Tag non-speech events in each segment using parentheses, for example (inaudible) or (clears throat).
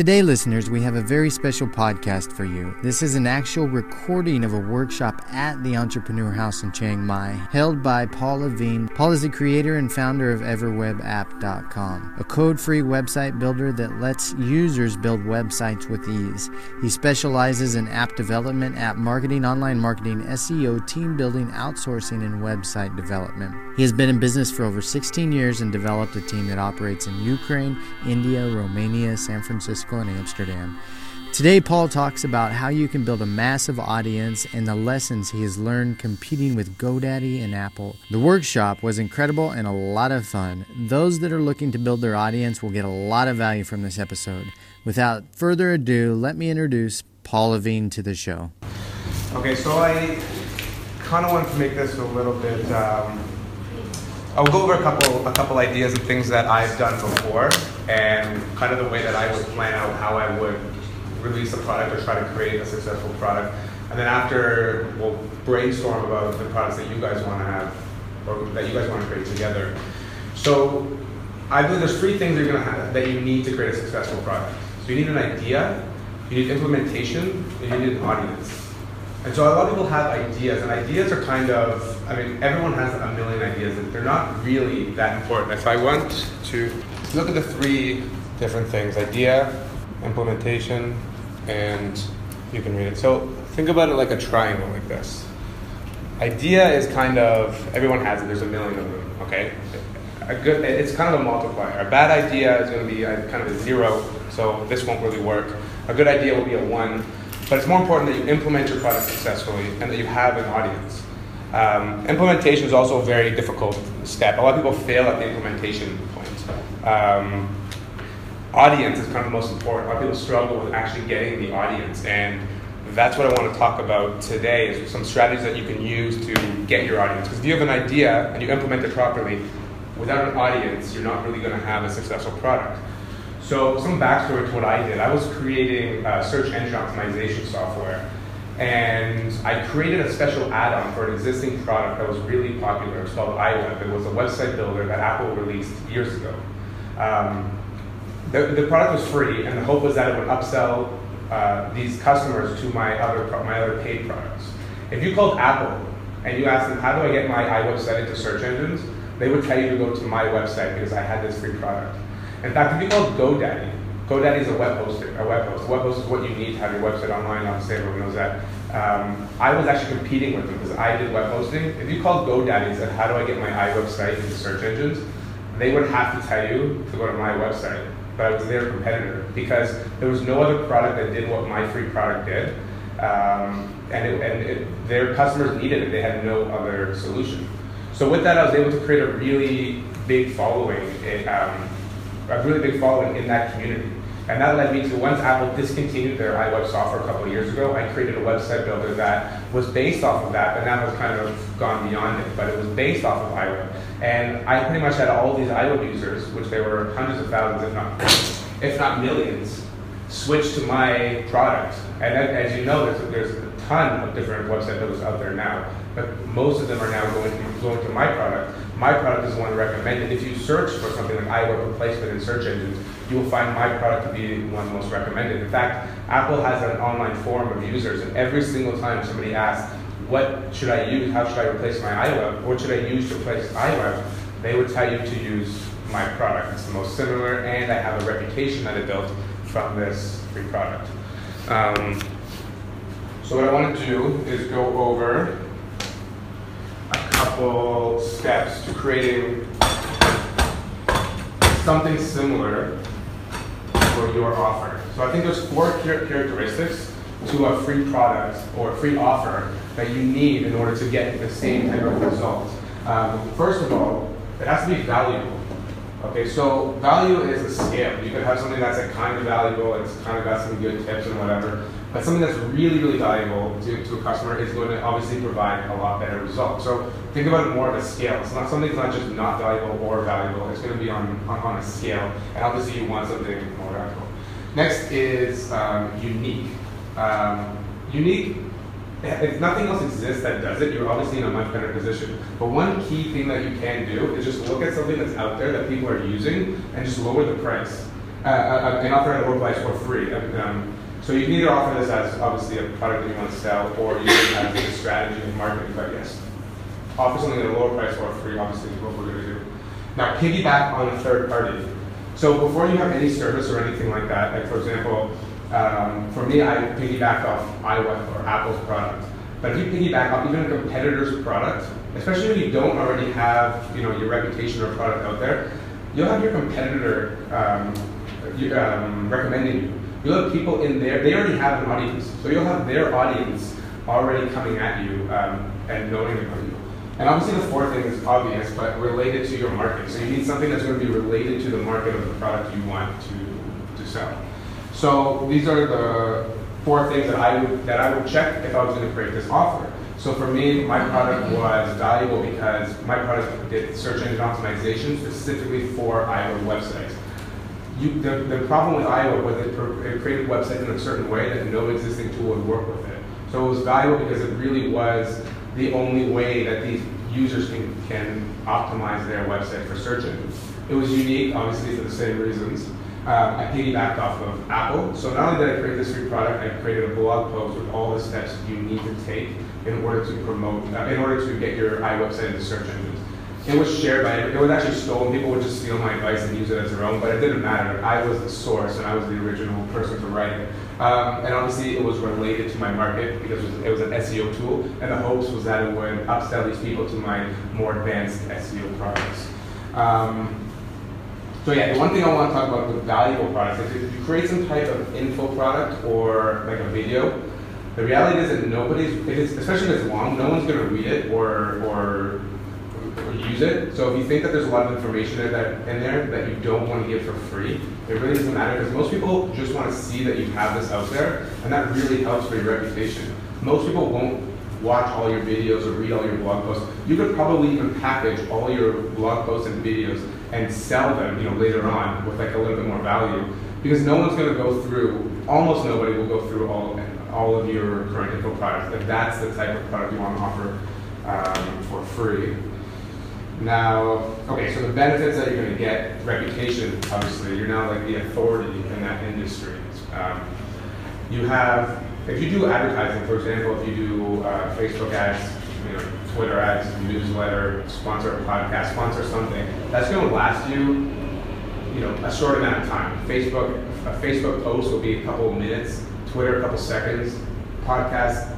Today, listeners, we have a very special podcast for you. This is an actual recording of a workshop at the Entrepreneur House in Chiang Mai, held by Paul Levine. Paul is the creator and founder of EverWebApp.com, a code free website builder that lets users build websites with ease. He specializes in app development, app marketing, online marketing, SEO, team building, outsourcing, and website development. He has been in business for over 16 years and developed a team that operates in Ukraine, India, Romania, San Francisco Francisco and Amsterdam. Today, Paul talks about how you can build a massive audience and the lessons he has learned competing with GoDaddy and Apple. The workshop was incredible and a lot of fun. Those that are looking to build their audience will get a lot of value from this episode. Without further ado, let me introduce Paul Levine to the show. Okay, so I kind of wanted to make this a little bit. Um, I'll go over a couple a couple ideas and things that I've done before, and kind of the way that I would plan out how I would release a product or try to create a successful product. And then after, we'll brainstorm about the products that you guys want to have or that you guys want to create together. So I believe there's three things you're to have that you need to create a successful product. So you need an idea, you need implementation, and you need an audience. And so a lot of people have ideas, and ideas are kind of, I mean, everyone has a million ideas, and they're not really that important. If I want to look at the three different things idea, implementation, and you can read it. So think about it like a triangle like this. Idea is kind of, everyone has it, there's a million of them, okay? A good, it's kind of a multiplier. A bad idea is going to be a, kind of a zero, so this won't really work. A good idea will be a one but it's more important that you implement your product successfully and that you have an audience. Um, implementation is also a very difficult step. A lot of people fail at the implementation point. Um, audience is kind of the most important. A lot of people struggle with actually getting the audience, and that's what I want to talk about today. Is some strategies that you can use to get your audience. Because if you have an idea and you implement it properly, without an audience, you're not really going to have a successful product. So some backstory to what I did. I was creating uh, search engine optimization software, and I created a special add-on for an existing product that was really popular. It's called iWeb. It was a website builder that Apple released years ago. Um, the, the product was free, and the hope was that it would upsell uh, these customers to my other my other paid products. If you called Apple and you asked them, "How do I get my iWeb iWebsite into search engines?" they would tell you to go to my website because I had this free product. In fact, if you call GoDaddy, GoDaddy is a web hoster, a web host. A web host is what you need to have your website online. Obviously, everyone knows that. Um, I was actually competing with them because I did web hosting. If you called GoDaddy and said, "How do I get my iWebsite into search engines?" they would have to tell you to go to my website. But I was their competitor because there was no other product that did what my free product did, um, and, it, and it, their customers needed it. They had no other solution. So with that, I was able to create a really big following. It, um, a really big following in that community. And that led me to once Apple discontinued their iWeb software a couple of years ago, I created a website builder that was based off of that, but now has kind of gone beyond it. But it was based off of iWeb. And I pretty much had all these iWeb users, which there were hundreds of thousands, if not, if not millions, switch to my product. And as you know, there's, there's a ton of different website builders out there now, but most of them are now going to, going to my product my product is the one recommended. If you search for something like iWeb replacement in search engines, you will find my product to be one of the most recommended. In fact, Apple has an online forum of users, and every single time somebody asks, what should I use, how should I replace my iWeb, what should I use to replace iWeb, they would tell you to use my product. It's the most similar, and I have a reputation that I built from this free product. Um, so what I want to do is go over couple steps to creating something similar for your offer. So I think there's four characteristics to a free product or a free offer that you need in order to get the same type of result. Um, first of all, it has to be valuable. Okay, so value is a scale. You could have something that's like kind of valuable, it's kind of got some good tips and whatever, but something that's really, really valuable to, to a customer is going to obviously provide a lot better results. So think about it more of a scale. It's not something that's not just not valuable or valuable, it's going to be on, on, on a scale, and obviously you want something more valuable. Next is um, unique. Um, unique if nothing else exists that does it, you're obviously in a much better position. But one key thing that you can do is just look at something that's out there that people are using and just lower the price. uh, uh, and offer it at a price for free. Um, so you can either offer this as obviously a product that you want to sell, or you can have a strategy in marketing. But yes, offer something at a lower price or free. Obviously, is what we're going to do. Now, piggyback on a third party. So before you have any service or anything like that, like for example, um, for me, I piggyback off iWeb or Apple's product. But if you piggyback off even a competitor's product, especially when you don't already have you know your reputation or product out there, you'll have your competitor um, you, um, recommending you. You'll have people in there, they already have an audience. So you'll have their audience already coming at you um, and knowing about you. And obviously the fourth thing is obvious, but related to your market. So you need something that's going to be related to the market of the product you want to, to sell. So these are the four things that I would that I would check if I was going to create this offer. So for me, my product was valuable because my product did search engine optimization specifically for iWeb websites. You, the, the problem with iWeb was it, it created website in a certain way that no existing tool would work with it. So it was valuable because it really was the only way that these users can, can optimize their website for search engines. It was unique, obviously, for the same reasons. Uh, I piggybacked off of Apple. So not only did I create this free product, I created a blog post with all the steps you need to take in order to promote, uh, in order to get your iWebsite into search engines. It was shared by, it was actually stolen. People would just steal my advice and use it as their own, but it didn't matter. I was the source and I was the original person to write it. Um, and obviously it was related to my market because it was, it was, an SEO tool, and the hopes was that it would upsell these people to my more advanced SEO products. Um, so yeah, the one thing I want to talk about with valuable products is if you create some type of info product or like a video, the reality is that nobody's, if especially if it's long, no one's going to read it or, or use it. So if you think that there's a lot of information that, in there that you don't want to give for free, it really doesn't matter because most people just want to see that you have this out there, and that really helps for your reputation. Most people won't watch all your videos or read all your blog posts. You could probably even package all your blog posts and videos and sell them, you know, later on with like a little bit more value. Because no one's going to go through, almost nobody will go through all, all of your current info products if that's the type of product you want to offer um, for free. Now, okay, so the benefits that you're going to get, reputation, obviously, you're now like the authority in that industry. Um, you have, if you do advertising, for example, if you do uh, Facebook ads, you know, Twitter ads, newsletter, sponsor a podcast, sponsor something, that's going to last you, you know, a short amount of time. Facebook, a Facebook post will be a couple of minutes, Twitter a couple seconds, podcast,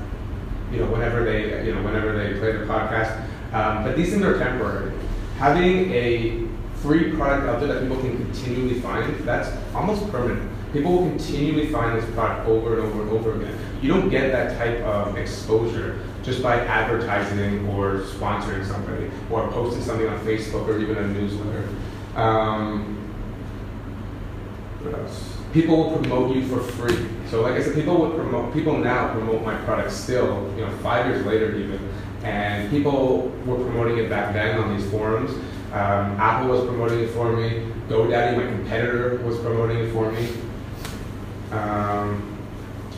you know, whenever they, you know, whenever they play the podcast. Um, but these things are temporary. Having a free product out there that people can continually find, that's almost permanent. People will continually find this product over and over and over again. You don't get that type of exposure just by advertising or sponsoring somebody or posting something on Facebook or even a newsletter. Um, what else? People will promote you for free. So like I said, people would promote people now promote my product still, you know, five years later even. And people were promoting it back then on these forums. Um, Apple was promoting it for me. GoDaddy, my competitor, was promoting it for me. Um,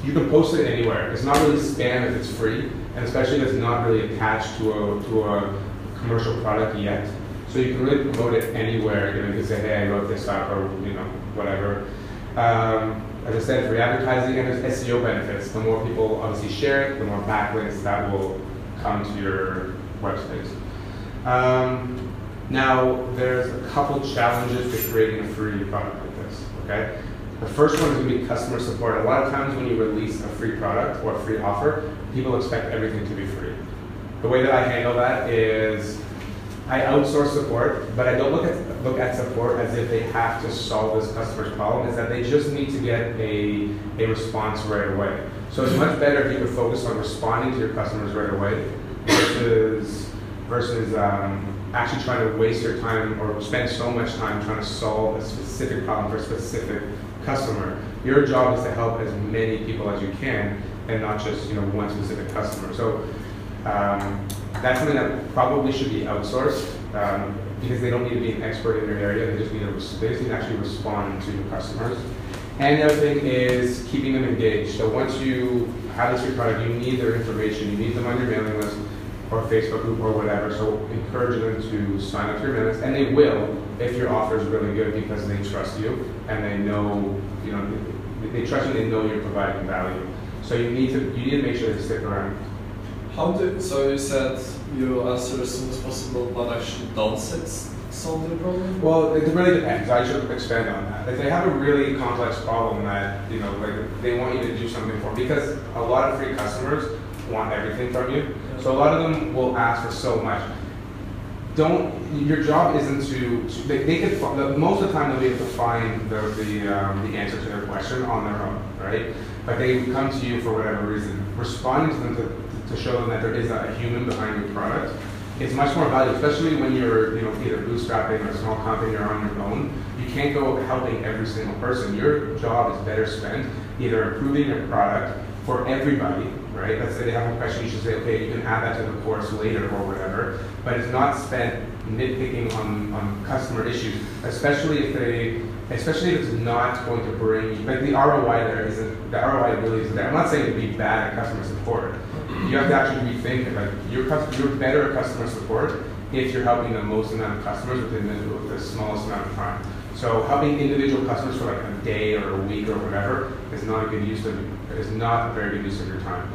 you can post it anywhere. It's not really spam if it's free, and especially if it's not really attached to a, to a commercial product yet. So you can really promote it anywhere. You, know, you can say, hey, I wrote this up, or you know, whatever. Um, as I said, for advertising and there's SEO benefits. The more people obviously share it, the more backlinks that will come to your website. Um, now, there's a couple challenges to creating a free product like this. Okay, the first one is going to be customer support. A lot of times when you release a free product or a free offer, people expect everything to be free. The way that I handle that is I outsource support, but I don't look at look at support as if they have to solve this customer's problem. Is that they just need to get a, a response right away. So it's much better if you can focus on responding to your customers right away versus versus um, actually trying to waste your time or spend so much time trying to solve a specific problem for a specific customer. Your job is to help as many people as you can and not just you know one specific customer. So um, that's something that probably should be outsourced um, because they don't need to be an expert in their area. They just need to they just need to actually respond to your customers. And the other thing is keeping them engaged. So once you have this product, you need their information. You need them on your mailing list or Facebook group or whatever. So encourage them to sign up to your mailing list, and they will if your offer is really good because they trust you and they know, you know, they, they trust you, they know you're providing value. So you need to you need to make sure they stick around. How do so you said you answer as soon as possible, but actually does it solve the problem? Well, it really depends. I should expand on that. If they have a really complex problem that you know, like they want you to do something for, because a lot of free customers want everything from you. So a lot of them will ask for so much. Don't your job isn't to, to they, they could the- most of the time they'll be able to find the the, um, the answer to their question on their own, right? But they come to you for whatever reason. Responding to them to, to show them that there is a human behind your product it's much more valuable, especially when you're, you know, either bootstrapping or a small company or on your own. You can't go helping every single person. Your job is better spent either improving your product for everybody, right? Let's say they have a question, you should say, okay, you can add that to the course later or whatever. But it's not spent nitpicking on, on customer issues, especially if they, especially if it's not going to bring, like the ROI there isn't, the ROI really isn't there. I'm not saying to be bad at customer support. You have to actually rethink it. Like your cus- you're better at customer support if you're helping the most amount of customers within the, with the smallest amount of time. So helping individual customers for like a day or a week or whatever is not a good use of is not a very good use of your time.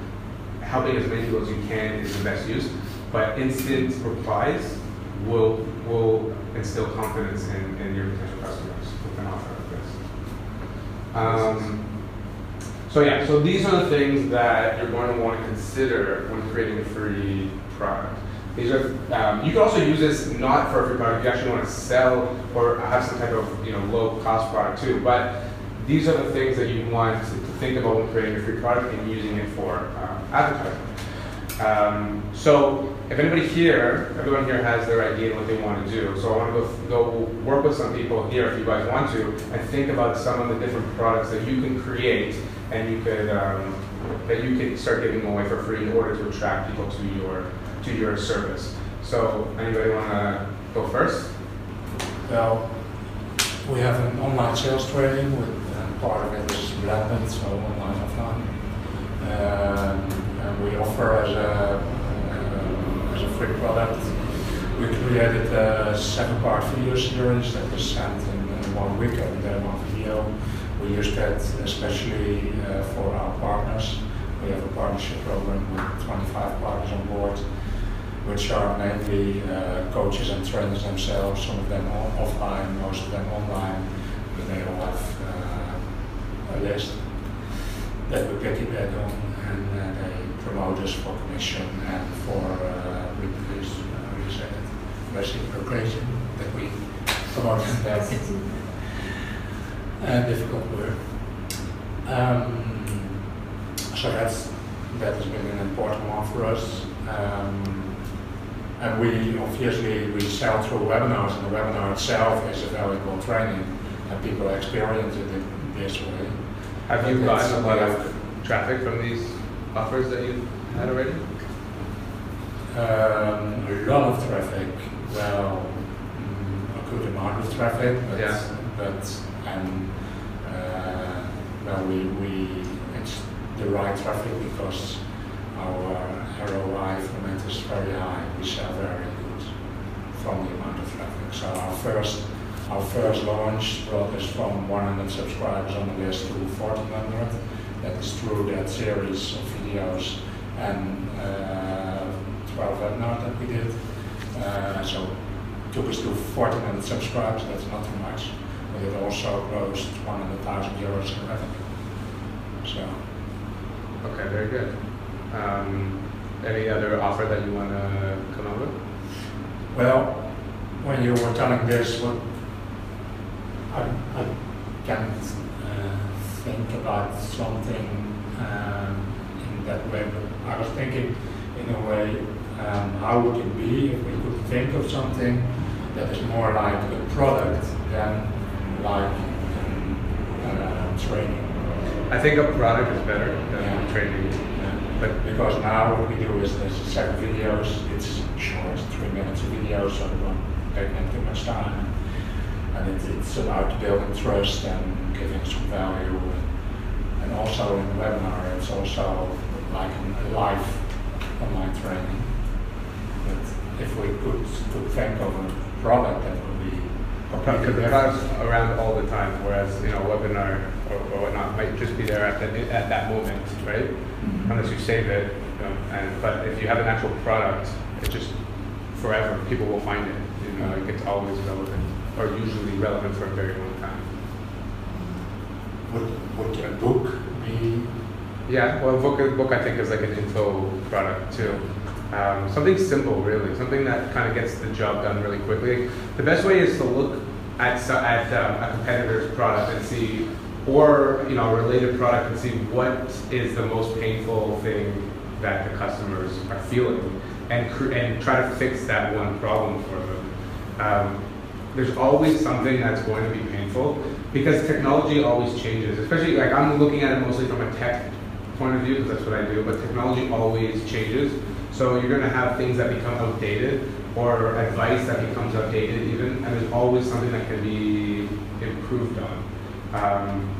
Helping as many people as you can is the best use, but instant replies will will instill confidence in, in your potential customers with an offer like this. Um, so yeah, so these are the things that you're going to want to consider when creating a free product. These are um, you can also use this not for a free product. You actually want to sell or have some type of you know low cost product too. But these are the things that you want to think about when creating a free product and using it for um, advertising. Um, so if anybody here, everyone here has their idea and what they want to do. So I want to go, go work with some people here if you guys want to and think about some of the different products that you can create and you could um, that you could start giving away for free in order to attract people to your to your service. So anybody want to go first? Well, we have an online sales training with and part of it is blended, so online offline. Um, and we offer as a uh, as a free product. We created a seven-part video series that was sent in one week, and then one video. We use that especially uh, for our partners. We have a partnership program with 25 partners on board, which are mainly uh, coaches and trainers themselves, some of them offline, most of them online, but they all have uh, a list that we piggyback on and uh, they promote us for commission and for uh, reviews, uh, reciprocation that we promote back. Uh, difficult word. Um, so that's that has been an important one for us. Um, and we obviously we sell through webinars, and the webinar itself is a valuable training, and people experience it in this way. Have you gotten a lot of traffic from these offers that you've had already? Um, a lot of traffic, well, mm, a good amount of traffic, but, Yeah. but and uh, well, we, we it's the right traffic because our ROI from it is very high. We sell very good from the amount of traffic. So our first our first launch brought us from 100 subscribers on the list to 1400. That is through that series of videos and uh, 12 webinars that we did. Uh, so took us to 1400 subscribers, that's not too much. It also grossed 100,000 euros in revenue. So Okay, very good. Um, any other offer that you want to come up with? Well, when you were telling this, what I, I can't uh, think about something um, in that way, but I was thinking in a way, um, how would it be if we could think of something that is more like a product than like uh, training. I think a product is better than Yeah. training. But because now what we do is there's seven videos, it's short, three minutes of videos, so we don't take too much time. And it, it's about building trust and giving some value. And also in the webinar, it's also like a live online training. But if we could, could think of a product that would Because the product's around all the time, whereas you know webinar or, or whatnot might just be there at, the, at that moment, right? Mhm. Unless you save it, you know, and but if you have an actual product, it's just forever. People will find it. You know, like it's always relevant, or usually relevant for a very long time. Would, would a book be Yeah, well, book book I think is like an info product too. Um, something simple, really, something that kind of gets the job done really quickly. The best way is to look at at um, a competitor's product and see, or you know, a related product and see what is the most painful thing that the customers are feeling, and and try to fix that one problem for them. Um, there's always something that's going to be painful because technology always changes. Especially like I'm looking at it mostly from a tech point of view because that's what I do. But technology always changes, so you're going to have things that become outdated or advice that becomes outdated even, and there's always something that can be improved on. Um,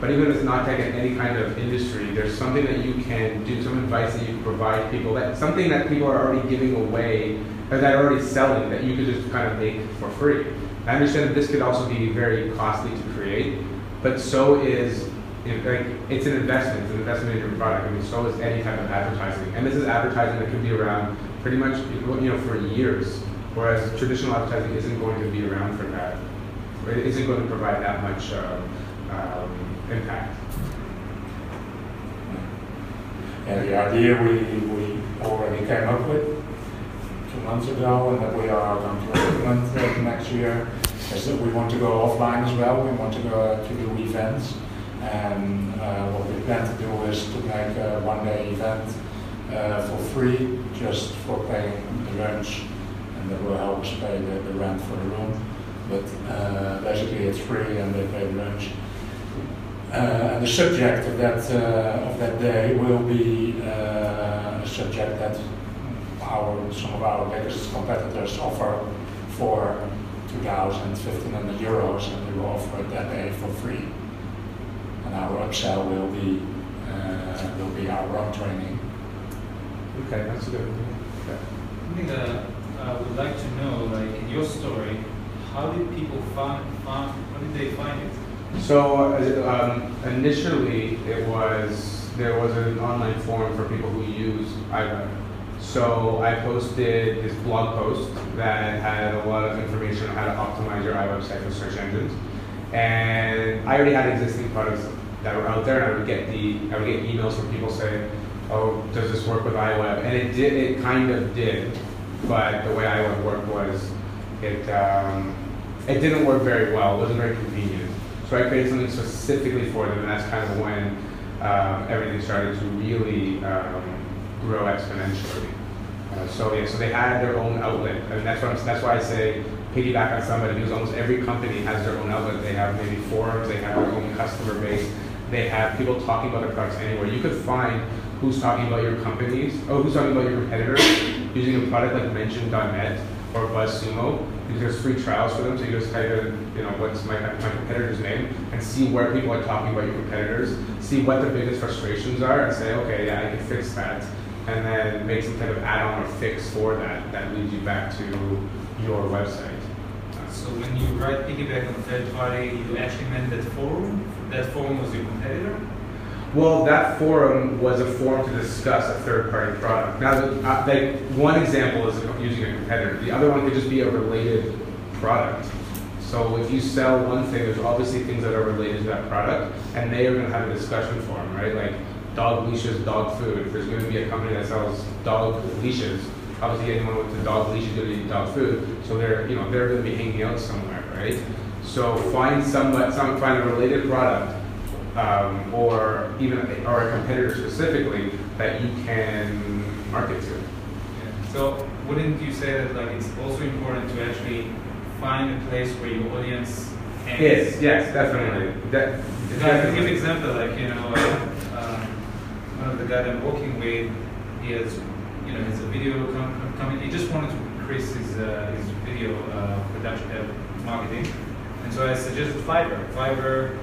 but even if it's not tech in any kind of industry, there's something that you can do, some advice that you can provide people, that something that people are already giving away, or that are already selling, that you could just kind of make for free. I understand that this could also be very costly to create, but so is like it's an investment, it's an investment in your product. I mean, so is any type of advertising, and this is advertising that can be around pretty much you know for years, whereas traditional advertising isn't going to be around for that. It isn't going to provide that much um, um, impact. And the idea we, we already came up with two months ago and that we are going to implement next year is that we want to go offline as well. We want to go to do events. And uh, what we plan to do is to make a one day event uh, for free just for paying the lunch and that will help us pay the, the rent for the room. But uh, basically it's free and they pay the lunch. Uh, and the subject of that uh, of that day will be uh, a subject that our some of our biggest competitors offer for 2,000, 1,500 euros, and we will offer it that day for free. And our upsell will be uh, will be our own training. Okay, that's a good. Okay. I think uh, I would like to know, like in your story, how did people find, find how did they find it? So uh, um, initially, it was there was an online forum for people who use iWeb. So I posted this blog post that had a lot of information on how to optimize your iWeb site for search engines, and I already had existing products that were out there. And I would get the I would get emails from people saying, "Oh, does this work with iWeb?" And it did. It kind of did, but the way iWeb worked was it um, it didn't work very well. It wasn't very convenient. So I created something specifically for them, and that's kind of when um, everything started to really um, grow exponentially. Uh, so yeah, so they had their own outlet, and that's that's why I say piggyback on somebody because almost every company has their own outlet. They have maybe forums, they have their own customer base, they have people talking about their products anywhere. You could find who's talking about your companies, or who's talking about your competitors using a product like Mention.net or BuzzSumo. There's free trials for them, so you just type in, you know, what's my, my competitor's name and see where people are talking about your competitors, see what their biggest frustrations are, and say, okay, yeah, I can fix that, and then make some type of add-on or fix for that that leads you back to your website. So when you write piggyback on third party, you actually meant that forum? That forum was your competitor? Well, that forum was a forum to discuss a third-party product. Now, uh, like one example is using a competitor. The other one could just be a related product. So if you sell one thing, there's obviously things that are related to that product, and they are going to have a discussion forum, right? Like dog leashes, dog food. If there's going to be a company that sells dog leashes, obviously anyone with a dog leash is going to need dog food. So they're, you know, they're going to be hanging out somewhere, right? So find some, some find a related product um, or even or a competitor specifically that you can market to. Yeah. So wouldn't you say that like it's also important to actually find a place where your audience hangs? Yes, yes, definitely. That, If I can give an example, like you know, uh, um, one of the guys I'm working with, he has, you know, has a video com- coming. He just wanted to increase his uh, his video uh, production uh, marketing, so I suggested Fiverr. Fiverr,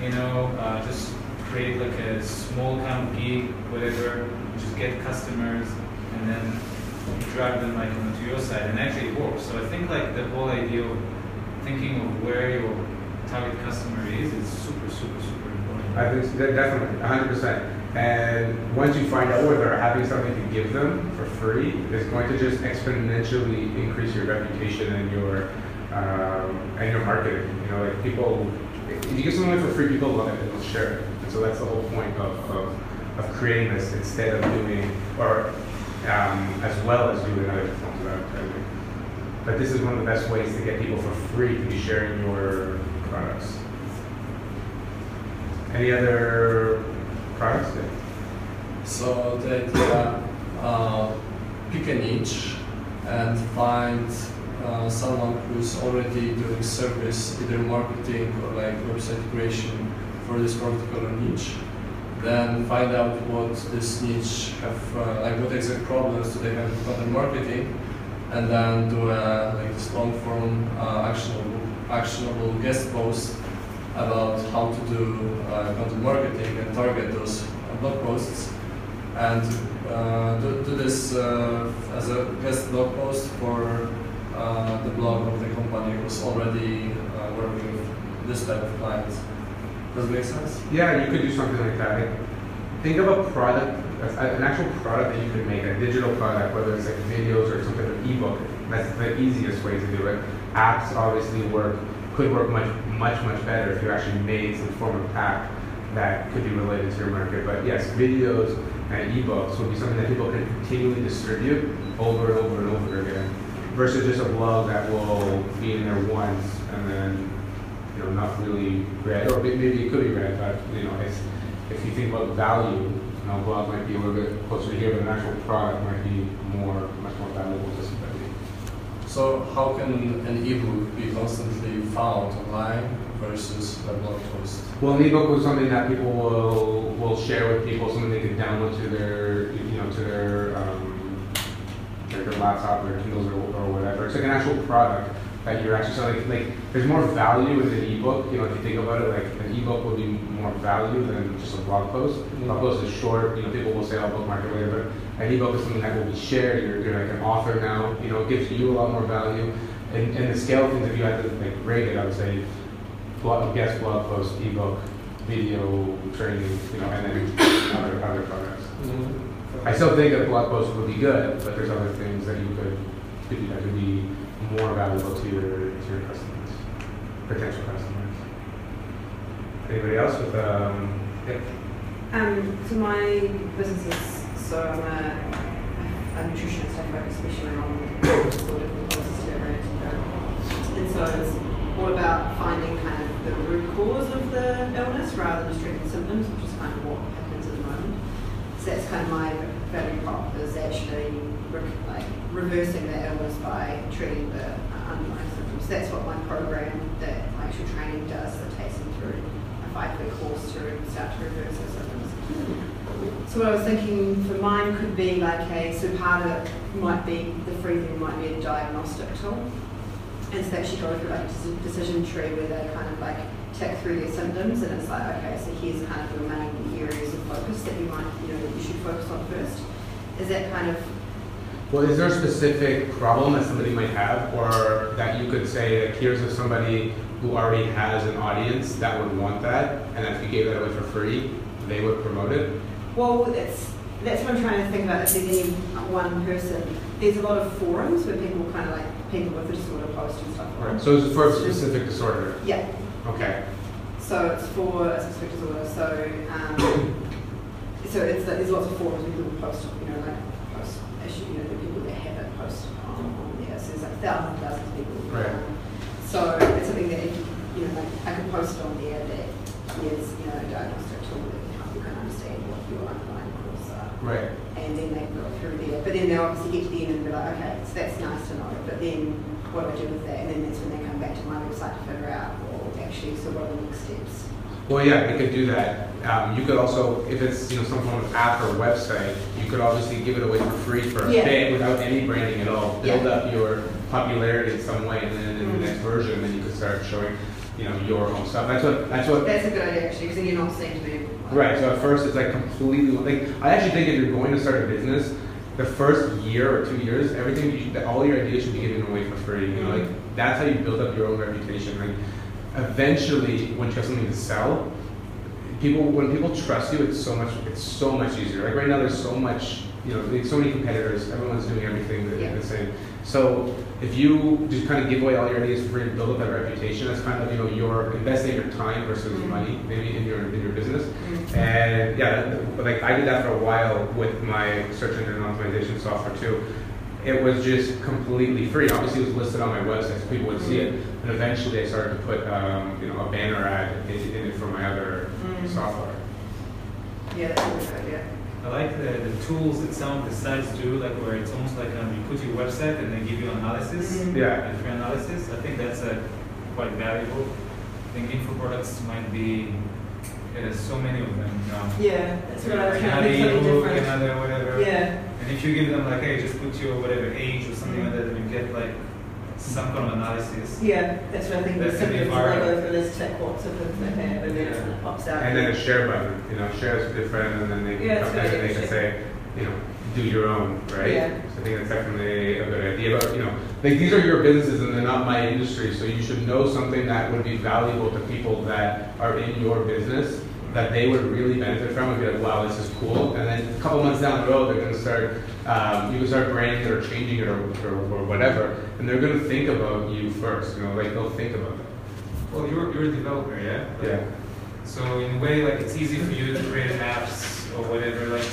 you know, uh, just create like a small kind of gig, whatever, just get customers, and then drive them like onto your side, and actually it works. So I think like the whole idea of thinking of where your target customer is is super, super, super important. I think de- definitely, hundred percent. And once you find out whether having something to give them for free, is going to just exponentially increase your reputation and your um, and your marketing. You know, like people, if you give something for free, people love it and they'll share it. And so that's the whole point of, of, of creating this instead of doing or um, as well as doing other forms of advertising. But this is one of the best ways to get people for free to be sharing your products. Any other products? So the idea, uh, pick a niche and find uh, someone who's already doing service, either marketing or like website creation for this particular niche. Then find out what this niche have, uh, like what exact problems do they have with content marketing, and then do a like this long form uh, actionable actionable guest post about how to do uh, content marketing and target those uh, blog posts and do, do this as a guest blog post for uh, the blog of the company who's already uh, working with this type of clients. Does it make sense? Yeah, you could do something like that. Like, think of a product, an actual product that you could make, a digital product, whether it's like videos or some kind of ebook. That's the easiest way to do it. Apps obviously work, could work much, much, much better if you actually made some form of app that could be related to your market. But yes, videos and ebooks would be something that people can continually distribute over and over and over again, versus just a blog that will be in there once and then you know, not really read, or maybe it could be read, but, you know, it's, if you think about value, you know, blog might be a little bit closer to here, but an actual product might be more, much more valuable to somebody. So how can an ebook be constantly found online versus a blog post? Well, an ebook was something that people will, will share with people, something they can download to their, you know, to their, um, their, their laptop, their Kindles or, or whatever. It's like an actual product that you're actually selling. Like, there's more value in an ebook. You know, if you think about it, like an ebook will be more value than just a blog post. A blog post is short. You know, people will say, "I'll bookmark it later," but an ebook is something that will be shared. You're, you're like an author now. You know, it gives you a lot more value. And, and the scale of things, if you had to like rate it, I would say blog, guest blog post, ebook, video training, you know, and then other other products. Mm-hmm. I still think a blog post would be good, but there's other things that you could, that could be more valuable to your to your customers, potential customers. Anybody else with um? Yeah. Um, so my business is, so I'm a, a nutritionist, I focus especially on sort of And so it's all about finding kind of the root cause of the illness rather than just treating symptoms, which is kind of what happens at the moment. So that's kind of my value prop is actually like reversing the illness by treating the uh, underlying symptoms. That's what my program that actual training does. It takes them through a five-week course to start to reverse those symptoms. So what I was thinking for mine could be like a so part of it might be the free thing might be a diagnostic tool. And so they actually go through like a decision tree where they kind of like tick through their symptoms and it's like, okay, so here's kind of the main areas of focus that you might, you know, that you should focus on first. Is that kind of Well, is there a specific problem that somebody might have, or that you could say, like, here's somebody who already has an audience that would want that, and if you gave that away for free, they would promote it? Well, that's that's what I'm trying to think about. If there's any one person, there's a lot of forums where people kind of like people with a disorder post and stuff. Right. So it's for a specific disorder. Yeah. Okay. So it's for a specific disorder. So um, (coughs) so it's there's lots of forums where people post, you know, like you know, the people that have it post on, on there. So there's like thousands, thousands of people. Right. So it's something that you know, like I can post on there that is you know a diagnostic tool that can help you kind of understand what your underlying causes are Right. and then they go through there. But then they obviously get to the end and be like, okay, so that's nice to know. But then what do I do with that? And then that's when they come back to my website to figure out, well, actually, so what are the next steps? Well, yeah, they could do that. Um, you could also, if it's you know some form of app or website, you could obviously give it away for free for a Yeah. bit without any branding at all. Build Yeah. up your popularity in some way, and then in Mhm. the next version, then you could start showing, you know, your own stuff. That's what that's what That's a good idea actually, because then you're not seen to be like, Right. So at first it's like completely like I actually think if you're going to start a business, the first year or two years, everything, you all your ideas should be given away for free. You know, like that's how you build up your own reputation. Like eventually, once you have something to sell, people when people trust you, it's so much it's so much easier. Like right now, there's so much you know, so many competitors. Everyone's doing everything the, Yeah. the same. So if you just kind of give away all your ideas for free and build up that reputation, that's kind of you know you're investing your time versus Mhm. money maybe in your in your business. Mm. And yeah, like I did that for a while with my search engine optimization software too. It was just completely free. Obviously, it was listed on my website, so people would see it. And eventually, I started to put um, you know a banner ad in, in it for my other. Software. Yeah, that's a good idea. I like the, the tools that some of the sites do, like where it's almost like um, you put your website and they give you analysis, Mhm. Yeah. and free analysis. I think that's uh, quite valuable. I think info products might be, there's so many of them now. Yeah, that's what I was trying to Another ebook, different. another whatever. Yeah, And if you give them like, hey, just put your whatever age or something Mm. like that, and you get like some kind of analysis. yeah, that's what I think. That There's can be something viral. logo for this tech what sort of they have, and then it pops out. And then a share button, you know, share is different, and then they can Yeah, come it's back and they can say, you know, do your own, right? Yeah. So I think that's definitely a good idea. But you know, like these are your businesses and they're not my industry, so you should know something that would be valuable to people that are in your business that they would really benefit from and be like, wow, this is cool. And then a couple months down the road, they're going to start, um, you can start branding it or changing it or, or, or whatever, and they're going to think about you first. You know, like they'll think about that. Well, you're, you're a developer, yeah? Like, Yeah. So in a way, like it's easy for you to create apps or whatever. Like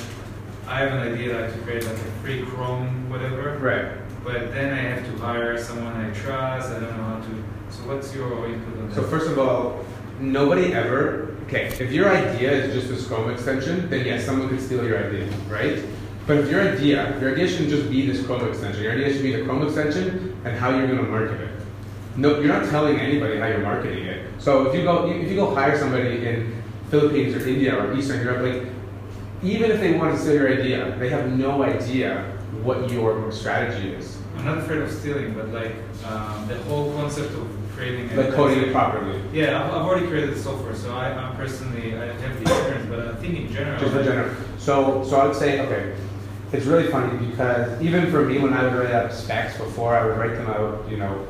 I have an idea like to create like a free Chrome whatever. Right. But then I have to hire someone I trust. I don't know how to. So what's your input on that? So first of all, nobody ever. Okay, if your idea is just this Chrome extension, then yes, someone could steal your idea, right? But if your idea, your idea shouldn't just be this Chrome extension. Your idea should be the Chrome extension and how you're going to market it. No, you're not telling anybody how you're marketing it. So if you go, if you go hire somebody in Philippines or India or Eastern Europe, like even if they want to steal your idea, they have no idea what your strategy is. I'm not afraid of stealing, but like um, the whole concept of creating. a- Like coding it properly. Yeah, I've, I've already created the software, so I, I'm personally I have the experience, but I think in general. Just in general. So, so I would say, okay, it's really funny because even for me, when I would write out specs before, I would write them out, you know,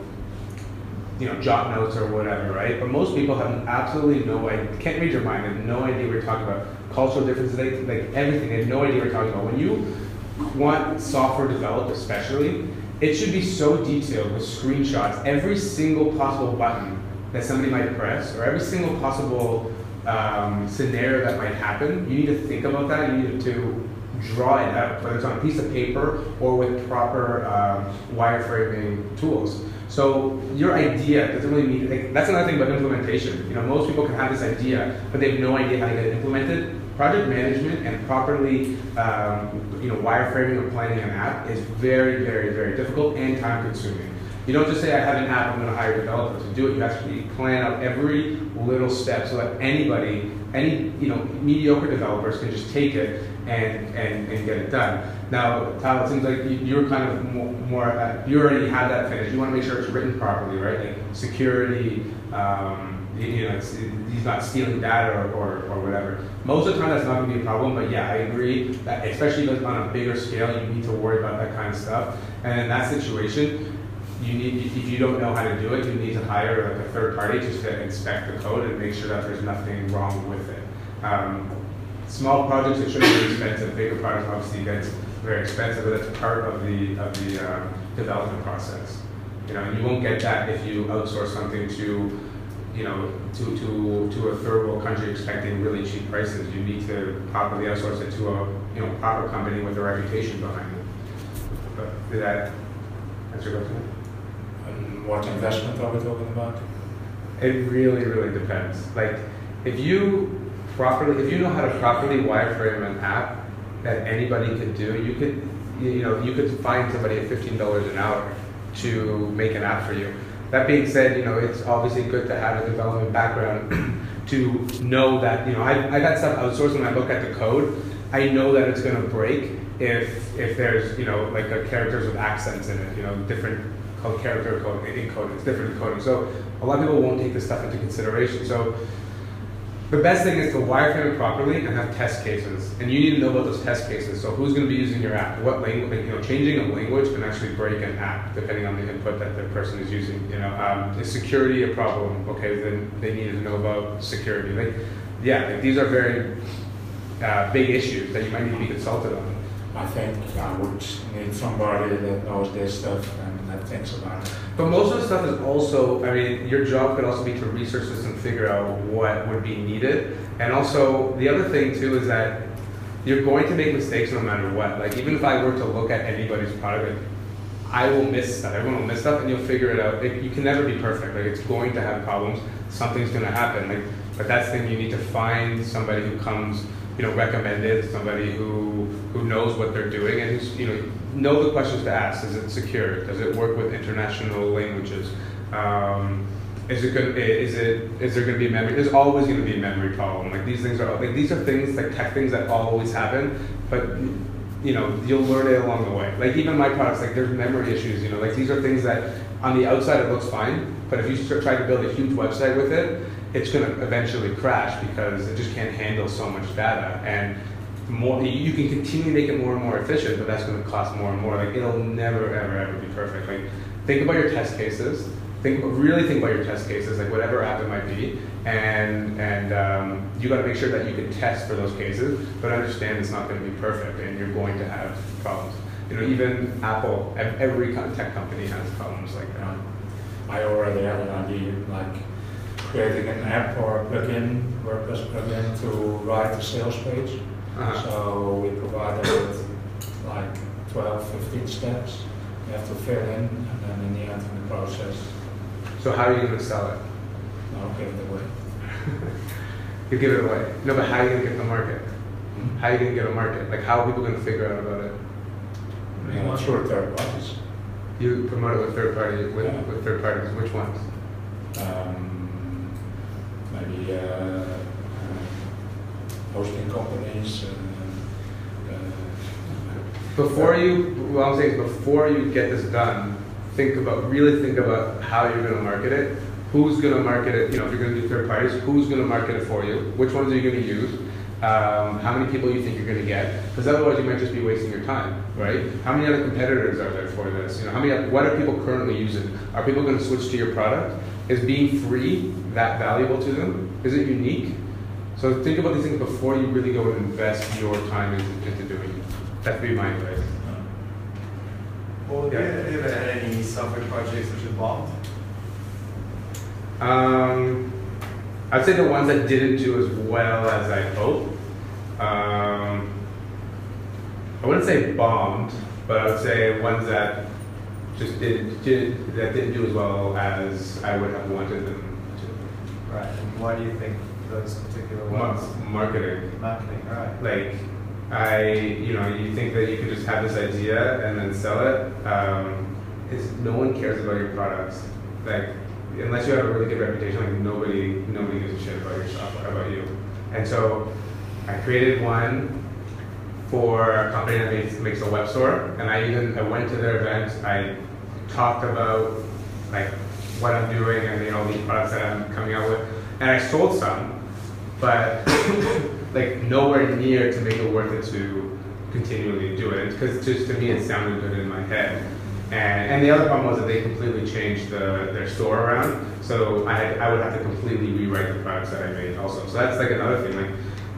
you know, jot notes or whatever, right? But most people have absolutely no idea, can't read your mind, have no idea you're talking about. Cultural differences, they, like everything, they have no idea you're talking about. When you want software developed, especially, it should be so detailed with screenshots, every single possible button that somebody might press, or every single possible um, scenario that might happen. You need to think about that. You need to draw it out, whether it's on a piece of paper or with proper um, wireframing tools. So your idea doesn't really mean like, that's another thing about implementation. You know, most people can have this idea, but they have no idea how to get it implemented. Project management and properly, um, you know, wireframing or planning an app is very, very, very difficult and time consuming. You don't just say, I have an app, I'm going to hire a developer to do it. You actually plan out every little step so that anybody, any you know, mediocre developers can just take it and, and, and get it done. Now, Tal, it seems like you- you're kind of more, more uh, you already have that finished. You want to make sure it's written properly, right? Like security, um, you know, it's, he's not stealing data or, or, or whatever. Most of the time, that's not going to be a problem, but yeah, I agree that especially on a bigger scale, you need to worry about that kind of stuff. And in that situation, you need, if you don't know how to do it, you need to hire like a third party just to inspect the code and make sure that there's nothing wrong with it. Um, small projects, it shouldn't be expensive. Bigger projects obviously gets very expensive, but that's part of the of the um, development process. You know, you won't get that if you outsource something to, you know, to to to a third world country expecting really cheap prices. You need to properly outsource it to a you know proper company with a reputation behind it. But did that answer your question? And what investment are we talking about? It really, really depends. Like, if you properly, if you know how to properly wireframe an app that anybody could do, you could, you know, you could find somebody at fifteen dollars an hour to make an app for you. That being said, you know, it's obviously good to have a development background (clears throat) to know that, you know, I've, I've had stuff outsourced when I look at the code, I know that it's gonna break if, if there's, you know, like characters with accents in it, you know, different called character code, encoding, it's different encoding. So a lot of people won't take this stuff into consideration. So The best thing is to wireframe it properly and have test cases, and you need to know about those test cases. So who's going to be using your app? What language? You know, changing a language can actually break an app depending on the input that the person is using. You know, um, is security a problem? Okay, then they need to know about security. Like, yeah, like these are very uh, big issues that you might need to be consulted on. I think I would need somebody that knows this stuff and that thinks about it. But most of the stuff is also, I mean, your job could also be to research this and figure out what would be needed. And also, the other thing too is that you're going to make mistakes no matter what. Like, even if I were to look at anybody's product, I will miss stuff. Everyone will miss stuff, and you'll figure it out. Like, you can never be perfect. Like, it's going to have problems. Something's going to happen. Like, but that's the thing. You need to find somebody who comes you know, recommended, somebody who, who knows what they're doing and who's, you know, know the questions to ask. Is it secure? Does it work with international languages? Um, is it good? Is it? Is there going to be a memory? There's always going to be a memory problem. Like these things are like these are things like tech things that always happen, but you know you'll learn it along the way. Like even my products, like there's memory issues. You know, like these are things that on the outside it looks fine, but if you try to build a huge website with it, it's going to eventually crash because it just can't handle so much data. And more, you can continue to make it more and more efficient, but that's going to cost more and more. Like it'll never, ever, ever be perfect. Like think about your test cases. Think, really think about your test cases, like whatever app it might be, and and um, you got to make sure that you can test for those cases, but understand it's not going to be perfect, and you're going to have problems. You know, even Apple, every kind of tech company has problems like that. I already have an idea, like creating an app or a plugin, WordPress plugin to write a sales page. Uh-huh. So we provide them with like 12, 15 steps you have to fill in, and then in the end of the process. So how are you going to sell it? I'll give it away. (laughs) you give it away. No, but how are you going to get the market? Hmm? How are you going to get a market? Like how are people going to figure out about it? Yeah, through third parties. You promote it with third party with, yeah. with third parties. Which ones? Um, maybe uh, uh, hosting companies. Uh, before you, what I'm saying is before you get this done, think about, really think about how you're going to market it. Who's going to market it? You know, if you're going to do third parties, who's going to market it for you? Which ones are you going to use? Um, how many people you think you're going to get? Because otherwise, you might just be wasting your time, right? How many other competitors are there for this? You know, how many? What are people currently using? Are people going to switch to your product? Is being free that valuable to them? Is it unique? So think about these things before you really go and invest your time into, into doing it. That'd be my advice. Well, yeah. have you ever had any software projects which bombed? Um, I'd say the ones that didn't do as well as I hoped. Um, I wouldn't say bombed, but I would say ones that just did, did that didn't do as well as I would have wanted them to. Right. And why do you think those particular ones? marketing. Marketing. Right. Like I, you know, you think that you could just have this idea and then sell it. Um, it's no one cares about your products. Like unless you have a really good reputation, like nobody, nobody gives a shit about your software, about you. And so I created one for a company that makes, makes a web store, and I even I went to their events. I talked about like what I'm doing and you know these products that I'm coming out with, and I sold some, but (coughs) like nowhere near to make it worth it to continually do it because just to me it sounded good in my head. And, and the other problem was that they completely changed the, their store around, so I had, I would have to completely rewrite the products that I made also. So that's like another thing. Like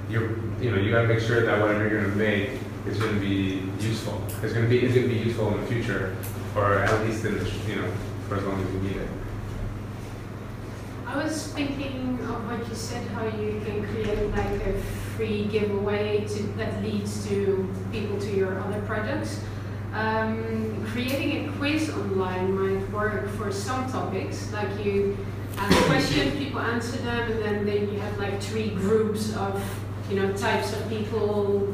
you're you know you got to make sure that whatever you're going to make is going to be useful. It's going to be it's going to be useful in the future, or at least in the, you know for as long as you need it. I was thinking of what you said, how you can create like a free giveaway to, that leads to people to your other products. Um, creating a quiz online might work for some topics, like you ask (coughs) questions, people answer them, and then, then you have like three groups of you know types of people.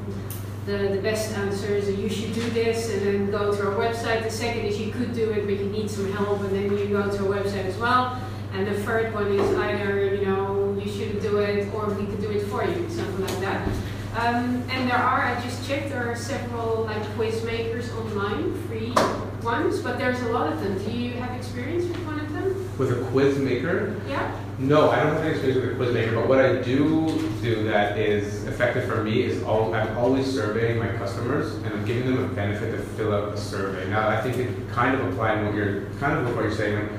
The, the best answers you should do this and then go to our website. The second is you could do it but you need some help and then you go to our website as well. And the third one is either you know you shouldn't do it or we could do it for you, something like that. Um, and there are, I just checked, there are several like quiz makers online, free ones, but there's a lot of them. Do you have experience with one of them? With a quiz maker? Yeah. No, I don't have any experience with a quiz maker, but what I do do that is effective for me is all, I'm always surveying my customers and I'm giving them a benefit to fill out a survey. Now, I think it kind of applied what you're kind of what you're saying. Like,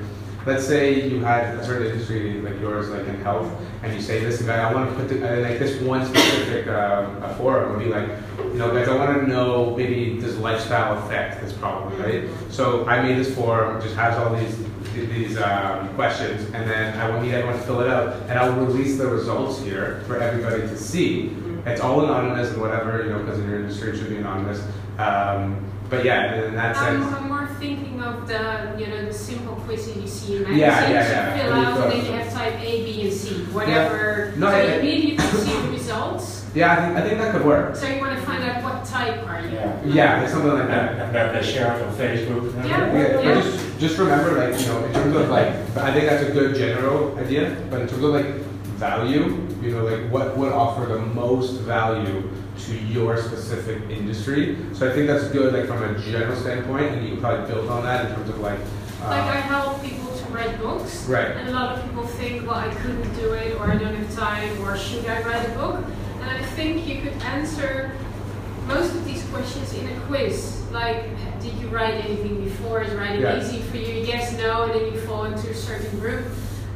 let's say you had a certain industry like yours, like in health, and you say, "Listen, guy, I want to put the, uh, like this one specific um, a forum would be like, you know, guys, I want to know maybe does lifestyle affect this problem, right? So I made this forum, just has all these these um, questions, and then I will need everyone to fill it out, and I'll release the results here for everybody to see. It's all anonymous and whatever, you know, because in your industry it should be anonymous. Um, but yeah, in that I'm, sense. I'm more thinking of the, you know, the simple quiz that you see in Yeah, yeah, magazines. yeah. You fill And out you and then you have type A, B, and C, whatever. No, so I- you I- immediately see the results. Yeah, I think, I think that could work. So you want to find out what type are you? Yeah. Yeah, something like that. and then they share it on Facebook. and Yeah. Yeah, Yeah. but just, just remember, like, you know, in terms of like, I think that's a good general idea, but in terms of like value, you know, like what would offer the most value to your specific industry. So I think that's good, like from a general standpoint, and you can probably build on that in terms of like, Like I uh, help people to write books. Right. And a lot of people think, well, I couldn't do it, or I don't have time, or should I write a book? And I think you could answer most of these questions in a quiz. Like, did you write anything before? Is writing Yeah. easy for you? Yes, no, and then you fall into a certain group.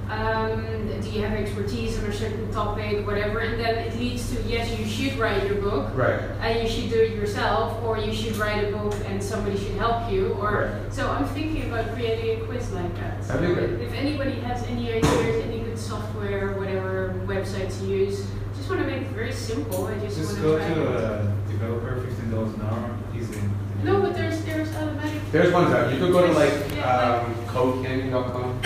Um, do you have expertise on a certain topic, whatever? And then it leads to yes, you should write your book right. and you should do it yourself, or you should write a book and somebody should help you. Or so I'm thinking about creating a quiz like that. So That'd be good. if anybody has any ideas, any good software, whatever website to use, just want to make it very simple. I just, Just want go try. to a developer, fifteen dollars an hour, easy. No, but there's there's automatic. There's one that you could go to like Yeah, um, codecandy.com.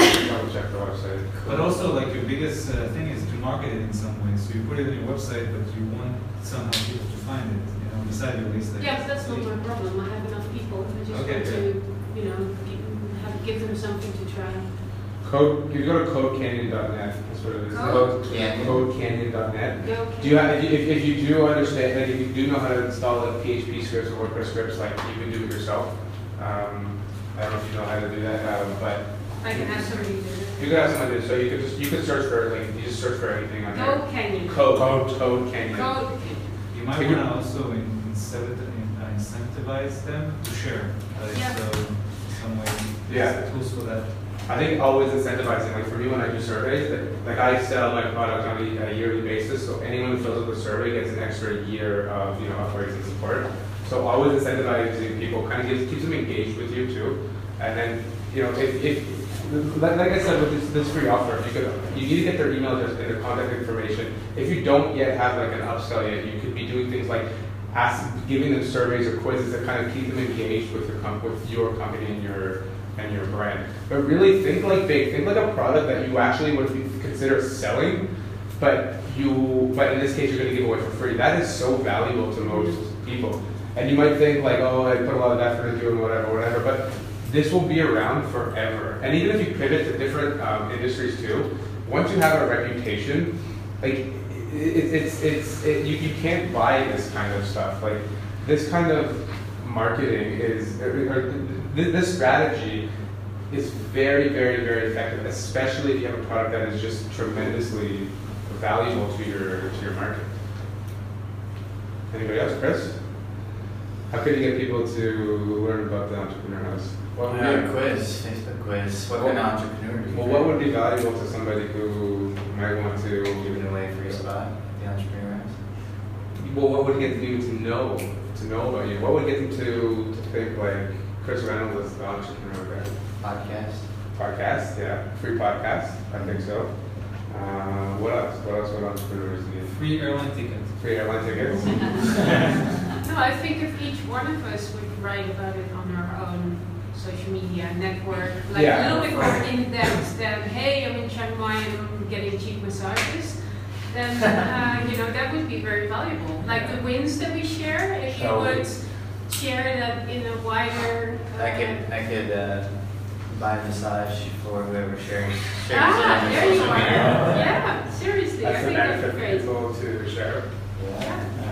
Probably check the website. But also, like your biggest uh, thing is to market it in some way. So you put it on your website, but you want somehow people to find it, you know, beside your list. Yeah, but that's not my problem. I have enough people. I just Okay, want to, you know, give, have, give them something to try. Code, you go to codecanyon.net. That's what it is. Code Canyon. Codecanyon.net. Yeah, okay. Do you have, if, you- if you do understand, like if you do know how to install the PHP scripts or WordPress scripts, like you can do it yourself. Um, I don't know if you know how to do that, um, but I can have somebody do it. you could have someone do it. So you could just you could search for like you just search for anything on there. Code Canyon. Code Code Code Canyon. Code. You might Take wanna also in- incentivize uh, incentivize them to share. Like, Yeah. So some way. Yeah. there's Tools for that. I think always incentivizing, like for me when I do surveys, that, like I sell my product on a, a yearly basis, so anyone who fills out the survey gets an extra year of, you know, upgrades and support. So always incentivizing people kind of gives, keeps them engaged with you too. And then, you know, if, if like, like I said with this, this free offer, you could, you need to get their email address and their contact information. If you don't yet have like an upsell yet, you could be doing things like ask, giving them surveys or quizzes that kind of keep them engaged with your, with your company and your, and your brand. But really think like big, think like a product that you actually would be- consider selling, but you, but in this case, you're gonna give away for free. That is so valuable to most mm-hmm. people. And you might think like, oh, I put a lot of effort into it whatever, whatever, but this will be around forever. And even if you pivot to different um, industries too, once you have a reputation, like it, it, it's it's it, you, you can't buy this kind of stuff. Like this kind of marketing is or, or th- this strategy is very very very effective, especially if you have a product that is just tremendously valuable to your to your market. Anybody else, Chris? How can you get people to learn about the entrepreneur house? What would Yeah, be, quiz, Facebook quiz. What kind of entrepreneur do you well, what would be valuable to somebody who might want to give it away a free spot? The entrepreneur house. Well, what would get you to know to know about you? What would get them to, to think like Chris Reynolds is the entrepreneur there? podcast. Podcast, yeah, free podcast. I think so. Uh, what else? What else would entrepreneurs need? Free airline ticket. Free airline tickets. (laughs) No, I think if each one of us would write about it on our own social media network, like Yeah. a little bit more in depth than, hey, I'm in Chiang Mai and I'm getting cheap massages, then, uh, you know, that would be very valuable. Like the wins that we share, if you So- would share that in a wider. I uh, could I could uh, buy a massage for whoever shares shares Ah, on there you social are. media. Yeah, seriously, I That's the think that's benefit for great. people to share.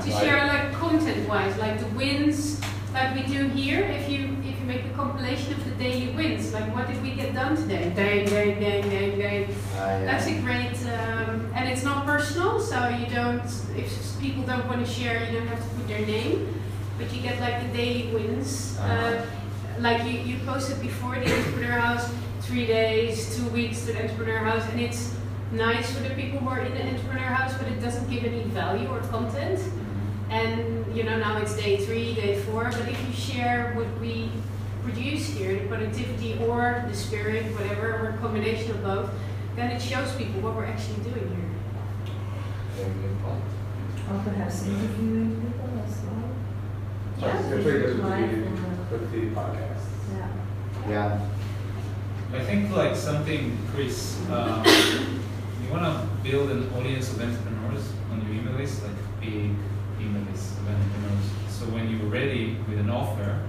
Yeah, to Like- share like content wise, like the wins like we do here, if you if you make a compilation of the daily wins, like what did we get done today? Day, day, day, day, day. Ah, yeah. That's a great, um, and it's not personal, so you don't, if people don't want to share, you don't have to put their name, but you get like the daily wins. Uh, Uh-huh. like you, you posted before the Entrepreneur House, three days, two weeks to the Entrepreneur House, and it's nice for the people who are in the Entrepreneur House, but it doesn't give any value or content. And you know now it's day three, day four, but if you share what we produce here, the productivity or the spirit, whatever, or a combination of both, then it shows people what we're actually doing here. Very good point. Or perhaps interviewing people as well. That's what he does with the, with the podcast. Yeah. Yeah. I think like something, Chris, um, you want to build an audience of entrepreneurs on your email list, like big email list of entrepreneurs. So when you're ready with an offer,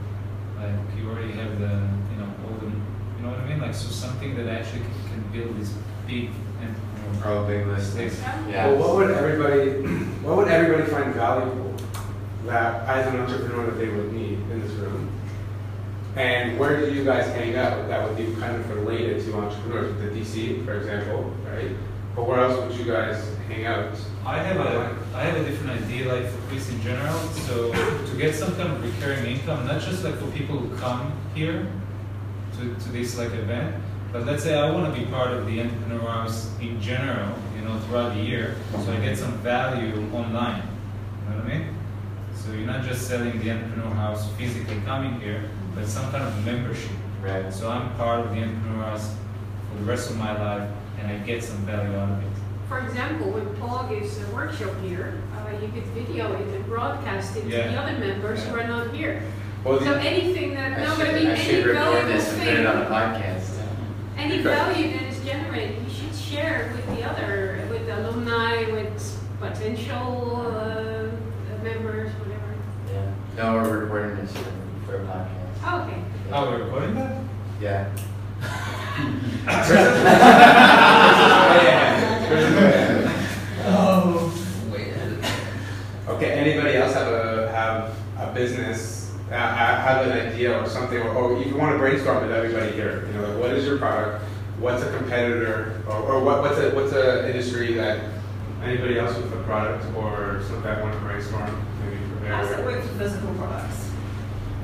like you already have the, you know, all the, you know what I mean? Like so something that actually can, can build this big entrepreneur. Oh, big listings. Yeah. Well, what would everybody, what would everybody find valuable that as an entrepreneur that they would need in this room? And where do you guys hang out that would be kind of related to entrepreneurs? The DC, for example, right? But where else would you guys hang out? I have a I have a different idea like for Chris in general. So to get some kind of recurring income, not just like for people who come here to, to this like event, but let's say I want to be part of the entrepreneur house in general, you know, throughout the year, so I get some value online. You know what I mean? So you're not just selling the entrepreneur house physically coming here, but some kind of membership. Right. So I'm part of the entrepreneur house for the rest of my life, and I get some value out of it. For example, when Paul gives a workshop here, uh, you could video it and broadcast it to the other members who are not here. Well, So the, anything that, I no, should, but I mean, I any should record valuable this and put it on a thing, podcast. any Okay. value that is generated, you should share with the other, with the alumni, with potential uh, members, whatever. Yeah. No, we're recording this for, for a podcast. Oh, okay. Oh, we're recording that? Yeah. (laughs) (laughs) okay, anybody else have a, have a business, uh, have an idea or something, or, or if you want to brainstorm with everybody here, you know, like what is your product? What's a competitor, or, or what, what's a, what's a industry that anybody else with a product or something that want to brainstorm, maybe for How does it work for physical products?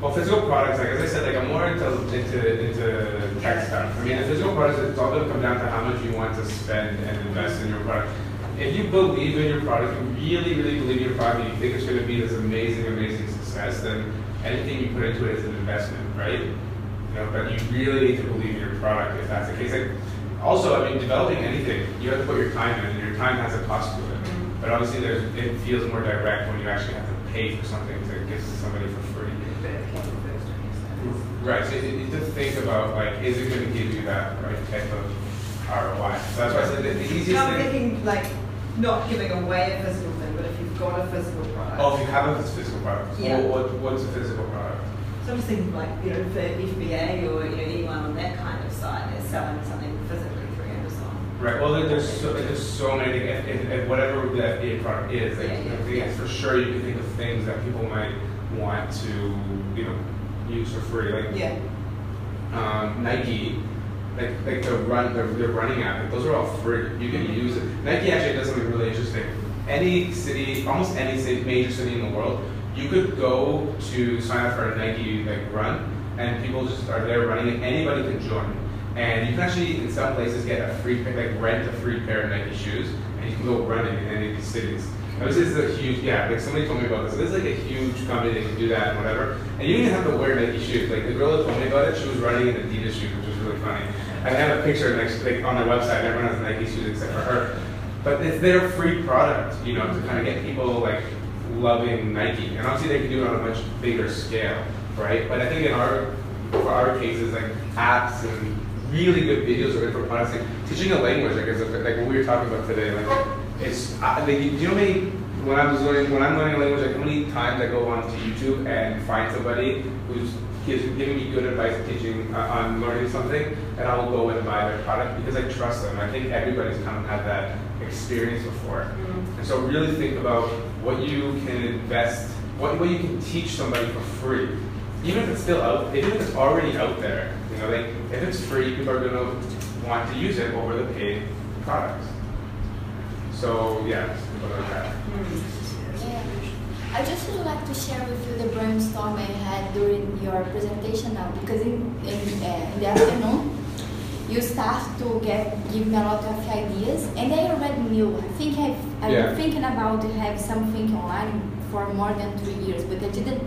Well, physical products, like as I said, like I'm more into into into tech stuff. I mean, the physical products, it's all going to come down to how much you want to spend and invest in your product. If you believe in your product, you really, really believe in your product, and you think it's going to be this amazing, amazing success, then anything you put into it is an investment, right? You know, but you really need to believe in your product if that's the case. Like, also, I mean, developing anything, you have to put your time in, and your time has a cost to it. Mm-hmm. But obviously, there's, it feels more direct when you actually have to pay for something to give to somebody for free. Right, so you need to think about like, is it going to give you that right type of ROI? So that's why I said that the easiest I'm thing. thinking like not giving away a physical thing, but if you've got a physical. Oh, if you have a physical product, Yeah. what, what's a physical product? So I'm just thinking like, you know, for FBA or you know, anyone on that kind of site is selling something physically through Amazon. Right. Well, there's so, there's so many things, and, and, and whatever the FBA product is, like, Yeah, yeah, I think yeah. for sure you can think of things that people might want to, you know, use for free. Like Yeah. um, Nike, like like the run the, the running app, like, those are all free. You can use it. Nike actually does something really interesting. Any city, almost any city, major city in the world, you could go to sign up for a Nike like run, and people just are there running. Anybody can join, and you can actually in some places get a free like rent a free pair of Nike shoes, and you can go running in any of these cities. Now, This is a huge, yeah. Like somebody told me about this. This is like a huge company that can do that and whatever. And you don't even have to wear Nike shoes. Like the girl that told me about it, she was running in Adidas shoes, which was really funny. I have a picture next, like on their website. Everyone has Nike shoes except for her. But it's their free product, you know, to kind of get people like loving Nike. And obviously they can do it on a much bigger scale, right? But I think in our, for our cases, like apps and really good videos good for products. Like teaching a language, like, is like what we were talking about today, like it's, uh, like, do you know many, when I was learning, when I'm learning a language, like how many times I go onto YouTube and find somebody who's gives, giving me good advice teaching, uh, on learning something, and I will go and buy their product because I trust them. I think everybody's kind of had that experience before. And so really think about what you can invest what, what you can teach somebody for free, even if it's still out, even if it's already out there, you know, like if it's free, people are gonna want to use it over the paid products. So yeah, like that. Yeah. I just would like to share with you the brainstorm I had during your presentation now, because in, in, uh, in the afternoon, you start to get give me a lot of ideas, and I already knew. I think I've, I've Yeah. been thinking about to have something online for more than three years, but I didn't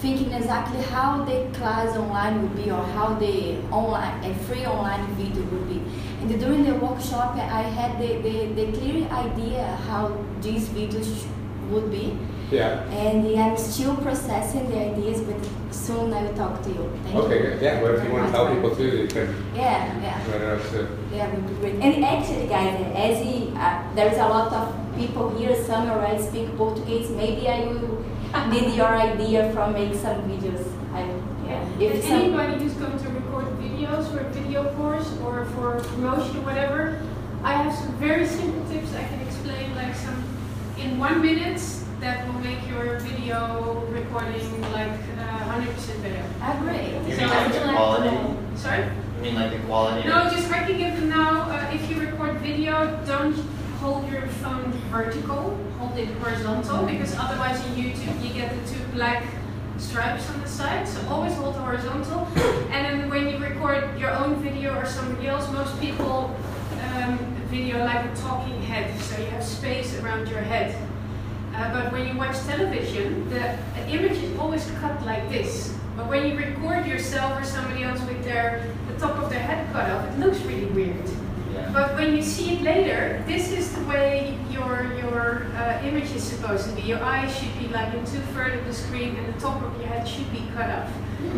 thinking exactly how the class online would be or how the online a free online video would be. And during the workshop, I had the, the, the clear idea how these videos would be. Yeah. And I'm still processing the ideas, but soon I will talk to you. Thank Okay, you. good. Yeah, what if you want to tell people too, you can Yeah, yeah. write it up too. Yeah, would be great. And actually, guys, as he, uh, there's a lot of people here, some already speak Portuguese. Maybe I will need your idea from make some videos. I, yeah. If And some, anybody who's going to record videos for a video course or for promotion or whatever, I have some very simple tips I can explain, like some in one minute that will make your video recording like uh, 100% better. ah, great. You So mean I like would the like quality? Sorry? You mean like the quality? No, just I can give them now. Uh, if you record video, don't hold your phone vertical, hold it horizontal, because otherwise in YouTube you get the two black stripes on the side. So always hold horizontal. And then when you record your own video or somebody else, most people um, video like a talking head, so you have space around your head. Uh, but when you watch television, the image is always cut like this. But when you record yourself or somebody else with their the top of their head cut off, it looks really weird. Yeah. But when you see it later, this is the way your your uh, image is supposed to be. Your eyes should be like in two thirds of the screen, and the top of your head should be cut off.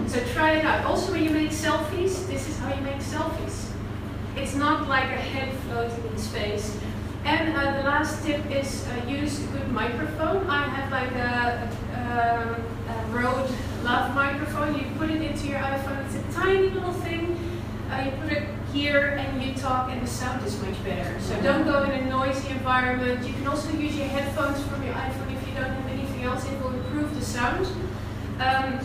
So try it out. Also, when you make selfies, this is how you make selfies. It's not like a head floating in space. And uh, the last tip is uh, use a good microphone. I have like a, a, a Rode Lav microphone. You put it into your iPhone. It's a tiny little thing. Uh, you put it here and you talk, and the sound is much better. So don't go in a noisy environment. You can also use your headphones from your iPhone if you don't have anything else. It will improve the sound. Um,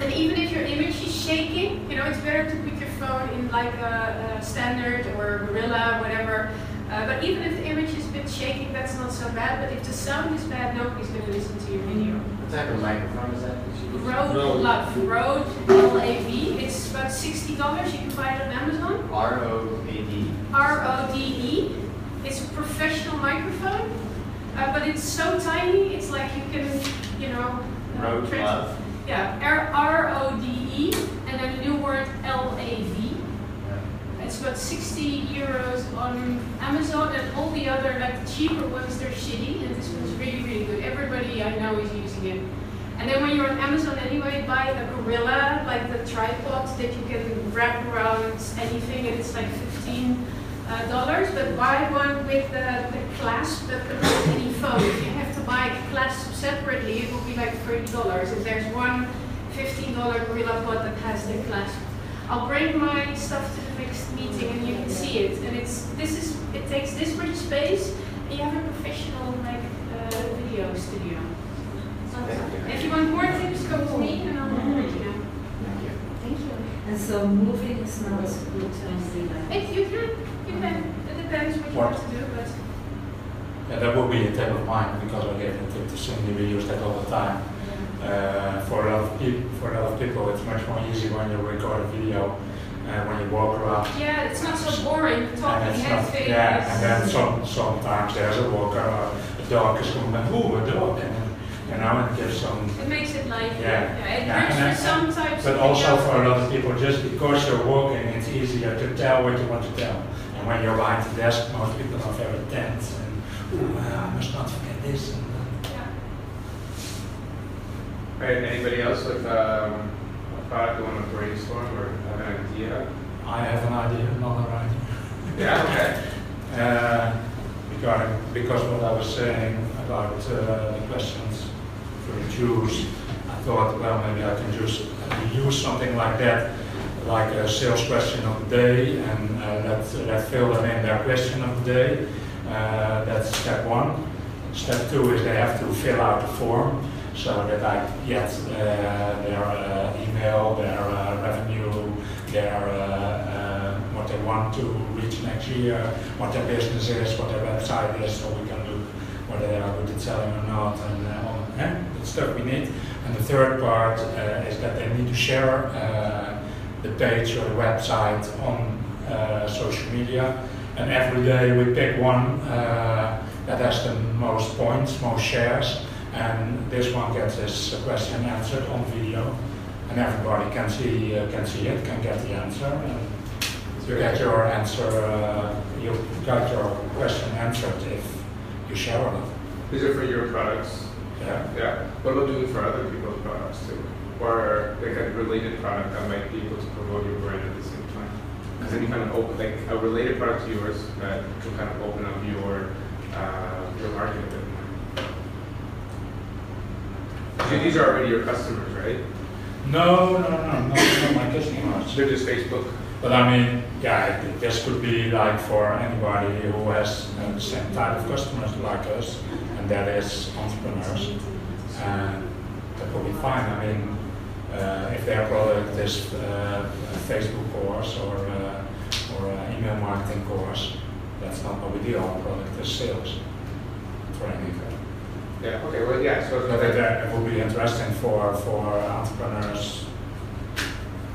and even if your image is shaking, you know, it's better to put your phone in like a, a standard or gorilla, whatever. Uh, but even if the image is a bit shaking, that's not so bad. But if the sound is bad, nobody's going to listen to your video. What type of microphone is that? that you use? Rode Rode. Love, Rode L-A-V. It's about $60. You can buy it on Amazon. R O A D. R-O-D-E. E. It's a professional microphone, uh, but it's so tiny. It's like you can, you know, uh, Rode Lav. Yeah, R- R-O-D-E, E, and then a new word L-A-V. It's about 60 euros on Amazon, and all the other, like cheaper ones, they're shitty, and this one's really, really good. Everybody I know is using it. And then when you're on Amazon anyway, buy a Gorilla, like the tripod that you can wrap around anything, and it's like 15 uh, dollars. But buy one with the, the clasp that comes with any phone. If you have to buy a clasp separately, it will be like 30 dollars. If there's one 15 dollar Gorilla pod that has the clasp. I'll bring my stuff to the meeting and you can see it. And it's this is it takes this much space and you have a professional like uh, video studio. Thank. If you want more tips, come to me and I'll let you know. Thank you. Thank you. And so moving is not a good term freelance. It, you can, you can. It depends what you What? want to do, but Yeah, that would be a tip of mine because I gave the tip to Cindy. We use that all the time. Uh, for a lot of people, for a lot of people, it's much more easy when you record a video uh, when you walk around. yeah, it's not so boring. And Talking it's head not, face. yeah, and then some, sometimes there's a walker, uh, a dog is coming, and ooh, a dog, and you know, and gives some. It makes it lively. Yeah. it Yeah, works and for then- some types But of also videos. for a lot of people, just because you're walking, it's easier to tell what you want to tell. And when you're behind the desk, most people are very tense and, ooh, uh, I must not forget this. And, uh, Yeah. Right, anybody else with um, a product they want to brainstorm or have an idea? I have an idea, another idea. (laughs) Yeah, okay. Uh, regarding, because what I was saying about uh, the questions for the Jews, I thought, well, maybe I can just use something like that, like a sales question of the day, and uh, let, let fill them in their question of the day. Uh, that's step one. Step two is they have to fill out the form so that I get their uh, email, their uh, revenue, their uh, what they want to reach next year, what their business is, what their website is, so we can look whether they are good at selling or not, and all the stuff we need. And the third part is that they need to share the page or the website on uh, social media. And every day we pick one uh, that has the most points, most shares, and this one gets his question answered on video, and everybody can see uh, can see it, can get the answer, and you get your answer, uh, you got your question answered if you share it. These are for your products. Yeah. Yeah. What about doing for other people's products too? Or like a related product that might be able to promote your brand at the same time? Because then you kind of open, like a related product to yours that will kind of open up your, uh, your market a bit more. These are already your customers, right? No, no, no, no, not my customers. They're just Facebook. But I mean, yeah, this could be like for anybody who has uh, the same type of customers like us, and that is entrepreneurs. And that will be fine. I mean, uh, if their product is uh, a Facebook course or, uh, or an email marketing course, that's not what we do. Our product is sales training. Yeah, okay, well, yeah, so. But it, uh, it will be interesting for, for entrepreneurs,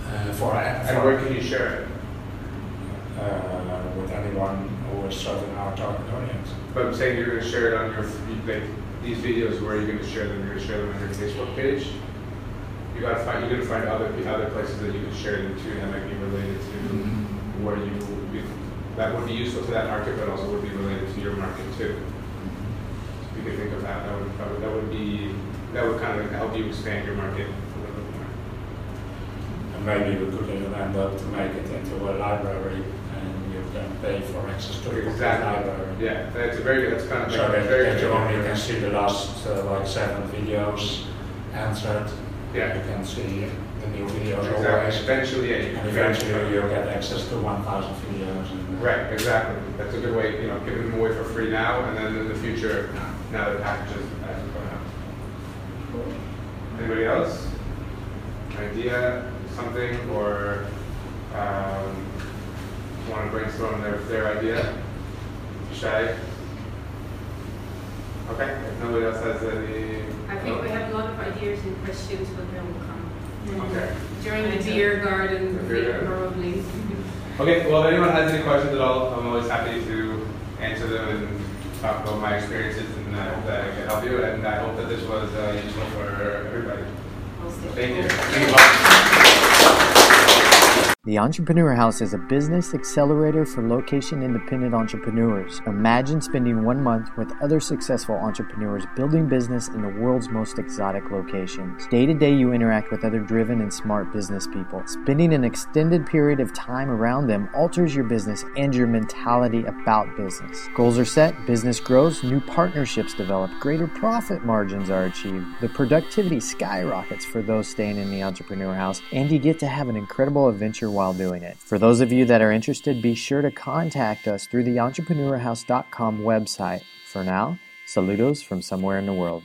uh, for, And where can you share it? uh, with anyone who is serving our target audience. But I'm saying you're gonna share it on your, like, these videos, where are you gonna share them? You're gonna share them on your Facebook page? You gotta find, you're gonna find other, other places that you can share them to that might be related to where you, you- that would be useful to that market, but also would be related to your market too. Can think of that, that would, would, that would be, that would kind of help you expand your market a little bit more. And maybe we could even end up to make it into a library and you can pay for access to the Exactly. library. Yeah, that's a very, good. that's kind of So that, very. that you good only can see the last uh, like seven videos answered. Yeah. You can see the new videos Exactly, always. eventually, yeah. you And eventually you'll get access to 1,000 videos. And, Right, exactly. That's a good way, you know, giving them away for free now, and then in the future, the packages as we go. Anybody else? Idea, something, or, um, want to brainstorm their, their idea? Shy? Okay, if nobody else has any. I think we have a lot of ideas and questions, but they will come. Okay. During the beer garden, The beer garden. probably. Okay, well, if anyone has any questions at all, I'm always happy to answer them and talk about my experiences, and I hope that I can help you, and I hope that this was uh, useful for everybody. Thank you. Thank you all. The Entrepreneur House is a business accelerator for location independent entrepreneurs. Imagine spending one month with other successful entrepreneurs building business in the world's most exotic locations. Day to day, you interact with other driven and smart business people. Spending an extended period of time around them alters your business and your mentality about business. Goals are set, business grows, new partnerships develop, greater profit margins are achieved, the productivity skyrockets for those staying in the Entrepreneur House, and you get to have an incredible adventure while doing it. For those of you that are interested, be sure to contact us through the entrepreneurhouse.com website. For now, saludos from somewhere in the world.